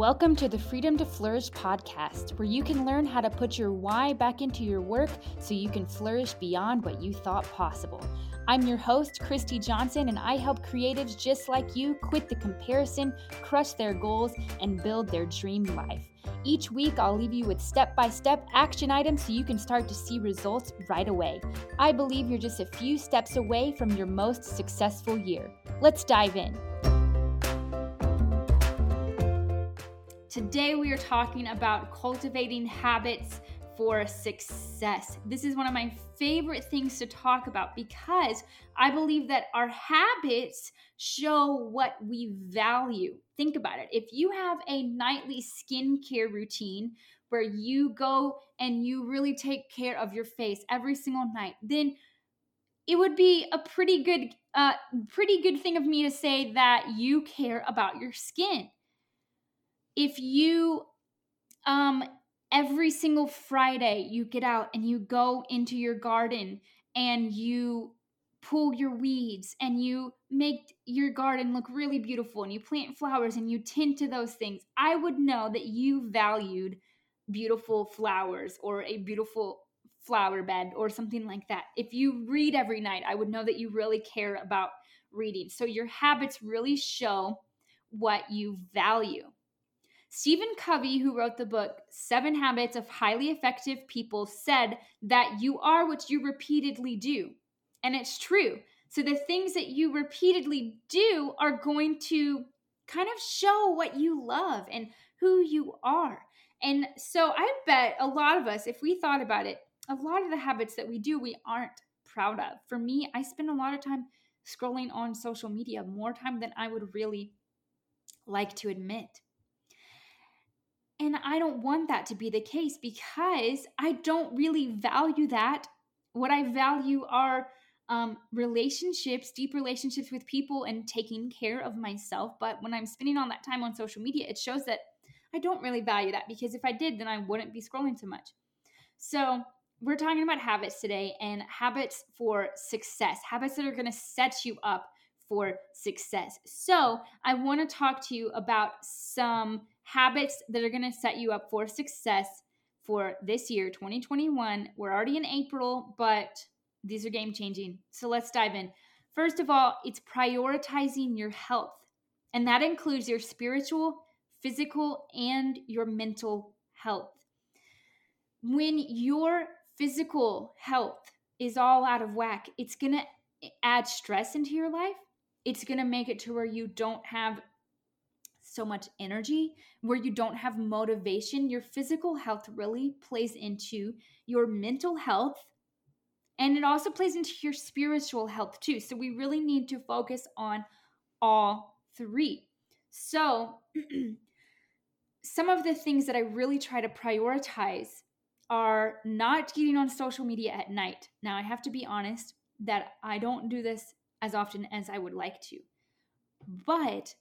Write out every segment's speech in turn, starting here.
Welcome to the Freedom to Flourish podcast, where you can learn how to put your why back into your work so you can flourish beyond what you thought possible. I'm your host, Christi Johnson, and I help creatives just like you quit the comparison, crush their goals, and build their dream life. Each week, I'll leave you with step by step action items so you can start to see results right away. I believe you're just a few steps away from your most successful year. Let's dive in. Today, we are talking about cultivating habits for success. This is one of my favorite things to talk about because I believe that our habits show what we value. Think about it. If you have a nightly skincare routine where you go and you really take care of your face every single night, then it would be a pretty good uh pretty good thing of me to say that you care about your skin if you um every single Friday you get out and you go into your garden and you pull your weeds and you make your garden look really beautiful and you plant flowers and you tend to those things, I would know that you valued beautiful flowers or a beautiful flower bed or something like that. If you read every night, I would know that you really care about reading. So your habits really show what you value. Stephen Covey, who wrote the book Seven Habits of Highly Effective People, said that you are what you repeatedly do. And it's true. So the things that you repeatedly do are going to kind of show what you love and who you are. And so I bet a lot of us, if we thought about it, a lot of the habits that we do, we aren't proud of. For me, I spend a lot of time scrolling on social media, more time than I would really like to admit. And I don't want that to be the case because I don't really value that. What I value are um, relationships, deep relationships with people, and taking care of myself. But when I'm spending all that time on social media, it shows that I don't really value that because if I did, then I wouldn't be scrolling so much. So, we're talking about habits today and habits for success, habits that are going to set you up for success. So, I want to talk to you about some habits that are going to set you up for success for this year, 2021. We're already in April, but these are game changing. So let's dive in. First of all, it's prioritizing your health, and that includes your spiritual, physical, and your mental health. When your physical health is all out of whack, it's going to add stress into your life. It's going to make it to where you don't have so much energy, where you don't have motivation, your physical health really plays into your mental health and it also plays into your spiritual health too. So we really need to focus on all three. So, some of the things that I really try to prioritize are not getting on social media at night. Now, I have to be honest that I don't do this as often as I would like to. But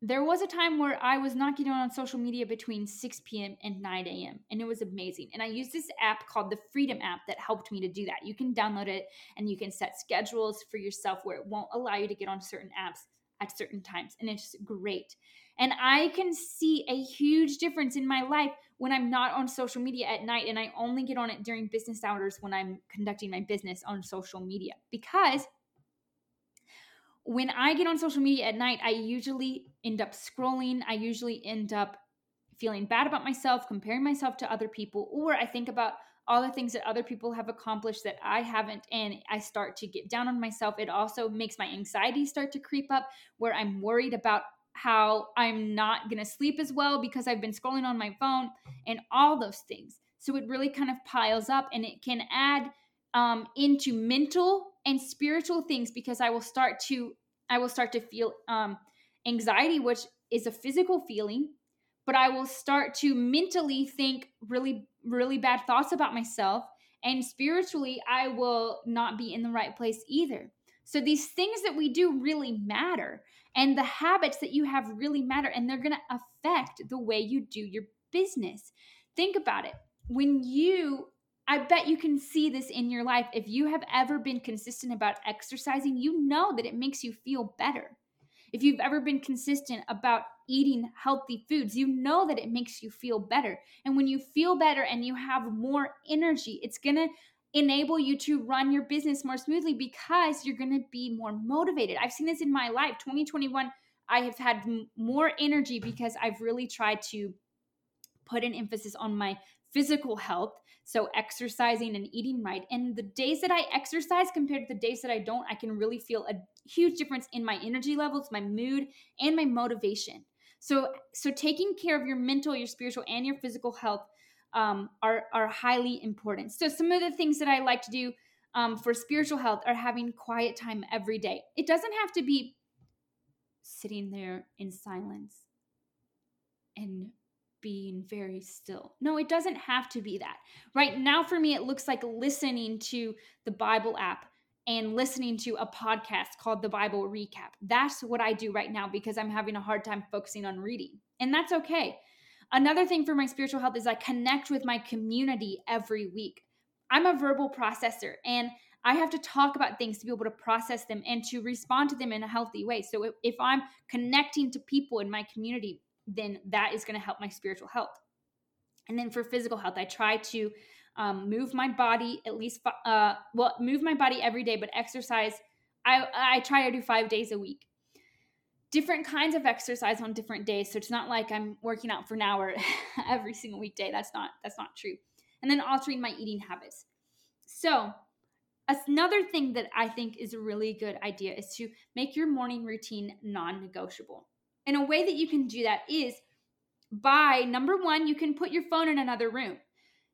there was a time where I was not getting on social media between 6 p.m. and 9 a.m. and it was amazing. And I used this app called the Freedom app that helped me to do that. You can download it and you can set schedules for yourself where it won't allow you to get on certain apps at certain times. And it's great. And I can see a huge difference in my life when I'm not on social media at night and I only get on it during business hours when I'm conducting my business on social media because when I get on social media at night, I usually end up scrolling. I usually end up feeling bad about myself, comparing myself to other people, or I think about all the things that other people have accomplished that I haven't, and I start to get down on myself. It also makes my anxiety start to creep up where I'm worried about how I'm not going to sleep as well because I've been scrolling on my phone and all those things. So it really kind of piles up and it can add um, into mental and spiritual things because I will start to I will start to feel um, anxiety, which is a physical feeling, but I will start to mentally think really, really bad thoughts about myself. And spiritually, I will not be in the right place either. So these things that we do really matter. And the habits that you have really matter. And they're going to affect the way you do your business. Think about it. When you I bet you can see this in your life. If you have ever been consistent about exercising, you know that it makes you feel better. If you've ever been consistent about eating healthy foods, you know that it makes you feel better. And when you feel better and you have more energy, it's going to enable you to run your business more smoothly because you're going to be more motivated. I've seen this in my life. 2021, I have had m- more energy because I've really tried to put an emphasis on my physical health. So, exercising and eating right. And the days that I exercise compared to the days that I don't, I can really feel a huge difference in my energy levels, my mood, and my motivation. So, so taking care of your mental, your spiritual, and your physical health um, are are highly important. So, some of the things that I like to do um, for spiritual health are having quiet time every day. It doesn't have to be sitting there in silence and being very still. No, it doesn't have to be that. Right now, for me, it looks like listening to the Bible app and listening to a podcast called the Bible Recap. That's what I do right now because I'm having a hard time focusing on reading. And that's okay. Another thing for my spiritual health is I connect with my community every week. I'm a verbal processor and I have to talk about things to be able to process them and to respond to them in a healthy way. So if, I'm connecting to people in my community, then that is going to help my spiritual health. And then for physical health, I try to um, move my body at least, uh, well, move my body every day, but exercise. I, I try to do five days a week. Different kinds of exercise on different days. So it's not like I'm working out for an hour every single weekday. That's not that's not true. And then altering my eating habits. So another thing that I think is a really good idea is to make your morning routine non-negotiable. And a way that you can do that is by number one, you can put your phone in another room.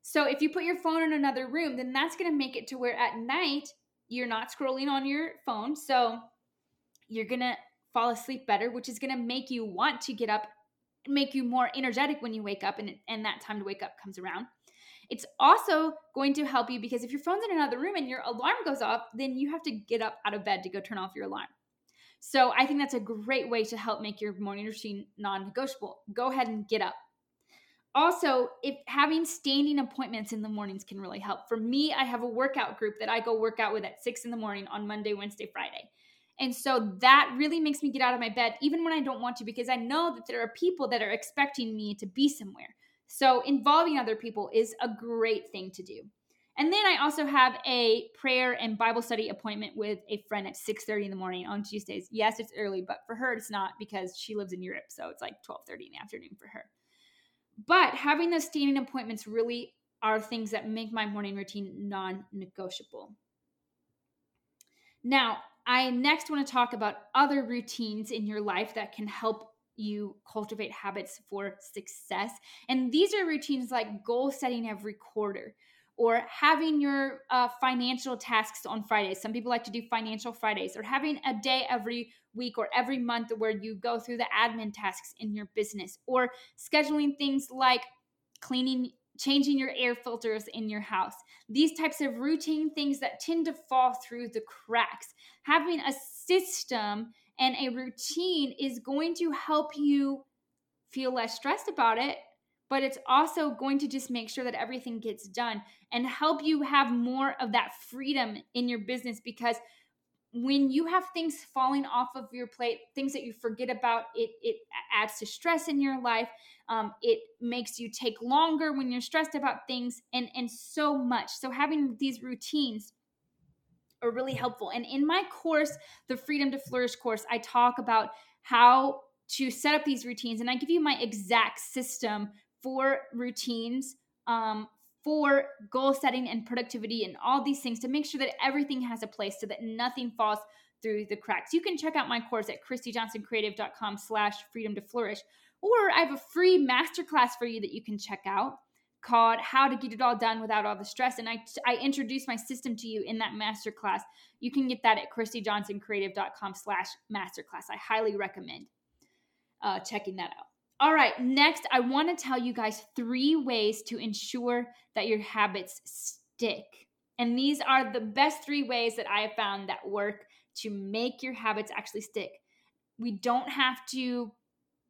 So if you put your phone in another room, then that's going to make it to where at night you're not scrolling on your phone. So you're going to fall asleep better, which is going to make you want to get up, make you more energetic when you wake up and, and that time to wake up comes around. It's also going to help you because if your phone's in another room and your alarm goes off, then you have to get up out of bed to go turn off your alarm. So I think that's a great way to help make your morning routine non-negotiable. Go ahead and get up. Also, if having standing appointments in the mornings can really help. For me, I have a workout group that I go work out with at six in the morning on Monday, Wednesday, Friday. And so that really makes me get out of my bed, even when I don't want to, because I know that there are people that are expecting me to be somewhere. So involving other people is a great thing to do. And then I also have a prayer and Bible study appointment with a friend at 6:30 in the morning on Tuesdays. Yes, it's early, but for her it's not because she lives in Europe, so it's like 12:30 in the afternoon for her. But having those standing appointments really are things that make my morning routine non-negotiable. Now, I next want to talk about other routines in your life that can help you cultivate habits for success. And these are routines like goal setting every quarter or having your uh, financial tasks on Fridays. Some people like to do financial Fridays, or having a day every week or every month where you go through the admin tasks in your business, or scheduling things like cleaning, changing your air filters in your house. These types of routine things that tend to fall through the cracks. Having a system and a routine is going to help you feel less stressed about it but it's also going to just make sure that everything gets done and help you have more of that freedom in your business because when you have things falling off of your plate things that you forget about it it adds to stress in your life. Um, it makes you take longer when you're stressed about things and and so much. So having these routines are really helpful. And in my course the freedom to flourish course i talk about how to set up these routines and i give you my exact system for routines, um, for goal setting and productivity and all these things to make sure that everything has a place so that nothing falls through the cracks. You can check out my course at christijohnsoncreative.com slash freedom to flourish. Or I have a free masterclass for you that you can check out called How to Get It All Done Without All the Stress. And I, I introduce my system to you in that masterclass. You can get that at christijohnsoncreative.com slash masterclass. I highly recommend uh, checking that out. All right, next, I want to tell you guys three ways to ensure that your habits stick. And these are the best three ways that I have found that work to make your habits actually stick. We don't have to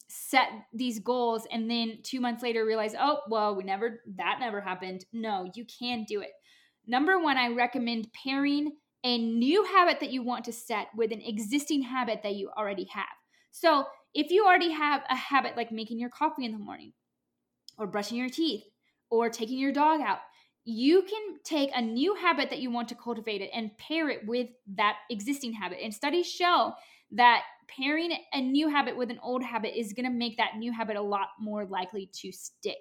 set these goals and then two months later realize, oh, well, we never, that never happened. No, you can do it. Number one, I recommend pairing a new habit that you want to set with an existing habit that you already have. So if you already have a habit like making your coffee in the morning, or brushing your teeth, or taking your dog out, you can take a new habit that you want to cultivate it and pair it with that existing habit. And studies show that pairing a new habit with an old habit is going to make that new habit a lot more likely to stick.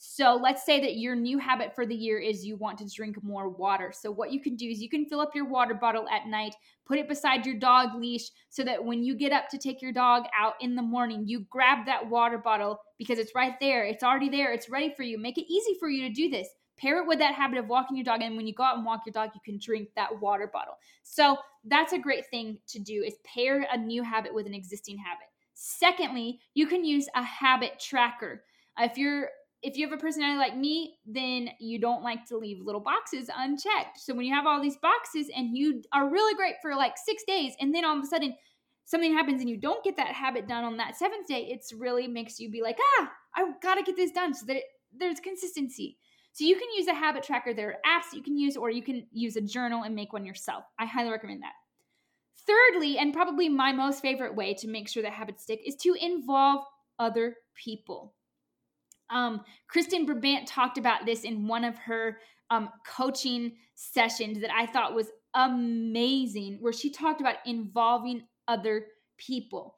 So let's say that your new habit for the year is you want to drink more water. So what you can do is you can fill up your water bottle at night, put it beside your dog leash so that when you get up to take your dog out in the morning, you grab that water bottle because it's right there. It's already there. It's ready for you. Make it easy for you to do this. Pair it with that habit of walking your dog and when you go out and walk your dog, you can drink that water bottle. So that's a great thing to do is pair a new habit with an existing habit. Secondly, you can use a habit tracker. If you're if you have a personality like me, then you don't like to leave little boxes unchecked. So when you have all these boxes and you are really great for like six days, and then all of a sudden something happens and you don't get that habit done on that seventh day, it's really makes you be like, ah, I gotta get this done so that it, there's consistency. So you can use a habit tracker. There are apps that you can use, or you can use a journal and make one yourself. I highly recommend that. Thirdly, and probably my most favorite way to make sure that habits stick is to involve other people. Um, Kristen Brabant talked about this in one of her um, coaching sessions that I thought was amazing, where she talked about involving other people.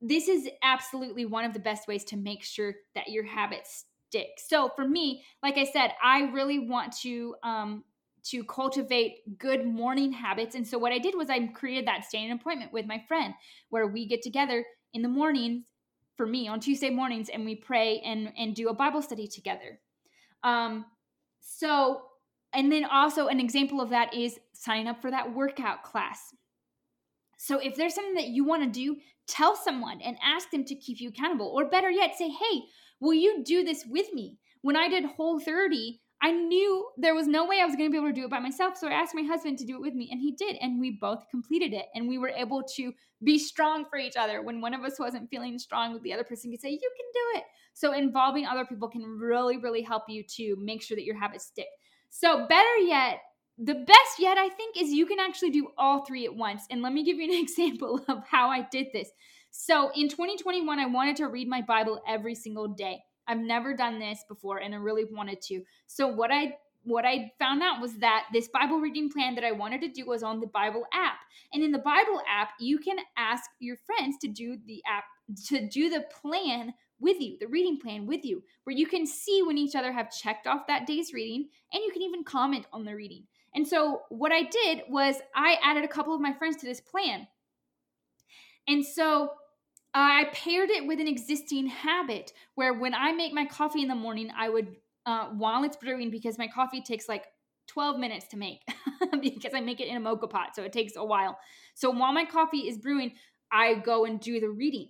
This is absolutely one of the best ways to make sure that your habits stick. So for me, like I said, I really want to um, to cultivate good morning habits. And so what I did was I created that standing appointment with my friend where we get together in the mornings for me on Tuesday mornings and we pray and and do a Bible study together. Um so and then also an example of that is signing up for that workout class. So if there's something that you want to do, tell someone and ask them to keep you accountable or better yet say, "Hey, will you do this with me?" When I did Whole 30, I knew there was no way I was going to be able to do it by myself. So I asked my husband to do it with me, and he did. And we both completed it. And we were able to be strong for each other. When one of us wasn't feeling strong, the other person could say, You can do it. So involving other people can really, really help you to make sure that your habits stick. So, better yet, the best yet, I think, is you can actually do all three at once. And let me give you an example of how I did this. So, in 2021, I wanted to read my Bible every single day. I've never done this before and I really wanted to. So what I what I found out was that this Bible reading plan that I wanted to do was on the Bible app. And in the Bible app, you can ask your friends to do the app to do the plan with you, the reading plan with you, where you can see when each other have checked off that day's reading and you can even comment on the reading. And so what I did was I added a couple of my friends to this plan. And so I paired it with an existing habit where when I make my coffee in the morning, I would, uh, while it's brewing, because my coffee takes like 12 minutes to make because I make it in a moka pot. So it takes a while. So while my coffee is brewing, I go and do the reading.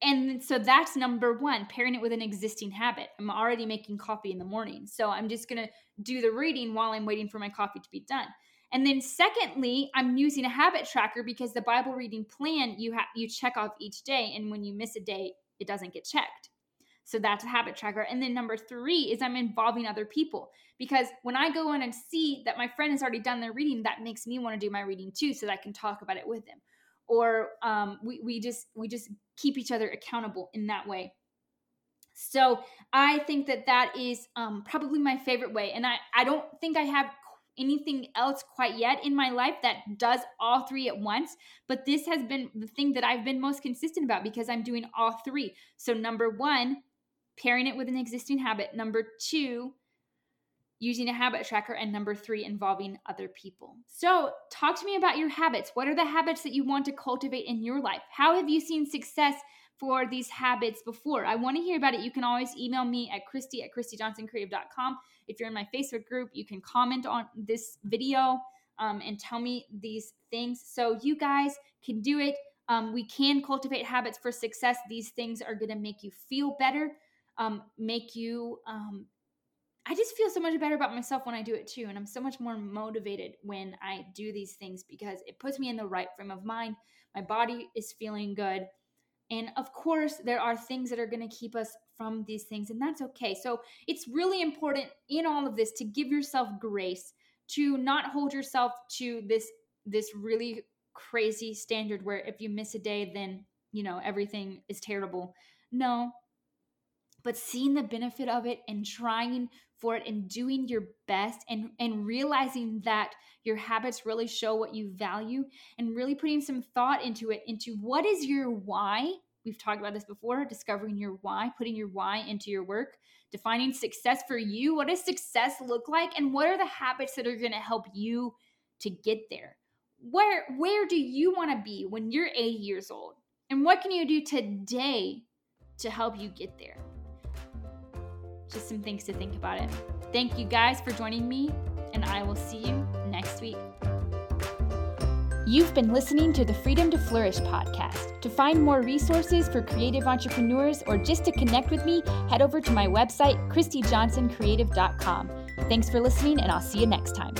And so that's number one, pairing it with an existing habit. I'm already making coffee in the morning. So I'm just going to do the reading while I'm waiting for my coffee to be done. And then secondly, I'm using a habit tracker because the Bible reading plan you have you check off each day and when you miss a day, it doesn't get checked. So that's a habit tracker. And then number 3 is I'm involving other people because when I go in and see that my friend has already done their reading, that makes me want to do my reading too so that I can talk about it with them. Or um, we, we just we just keep each other accountable in that way. So I think that that is um, probably my favorite way. And I, I don't think I have anything else quite yet in my life that does all three at once. But this has been the thing that I've been most consistent about because I'm doing all three. So, number one, pairing it with an existing habit. Number two, using a habit tracker. And number three, involving other people. So, talk to me about your habits. What are the habits that you want to cultivate in your life? How have you seen success? For these habits before. I want to hear about it. You can always email me at Christi at ChristiJohnsonCreative.com. If you're in my Facebook group, you can comment on this video um, and tell me these things. So you guys can do it. Um, we can cultivate habits for success. These things are going to make you feel better, um, make you. Um, I just feel so much better about myself when I do it too. And I'm so much more motivated when I do these things because it puts me in the right frame of mind. My body is feeling good and of course, there are things that are going to keep us from these things, and that's okay. So it's really important in all of this to give yourself grace, to not hold yourself to this this really crazy standard where if you miss a day, then you know, everything is terrible. No. But seeing the benefit of it and trying for it and doing your best and and realizing that your habits really show what you value and really putting some thought into it into what is your why? We've talked about this before discovering your why putting your why into your work defining success for you. What does success look like and what are the habits that are going to help you to get there? Where where do you want to be when you're 80 years old? And what can you do today to help you get there just some things to think about it. Thank you guys for joining me, and I will see you next week. You've been listening to the Freedom to Flourish podcast. To find more resources for creative entrepreneurs or just to connect with me, head over to my website, ChristiJohnsonCreative.com. Thanks for listening, and I'll see you next time.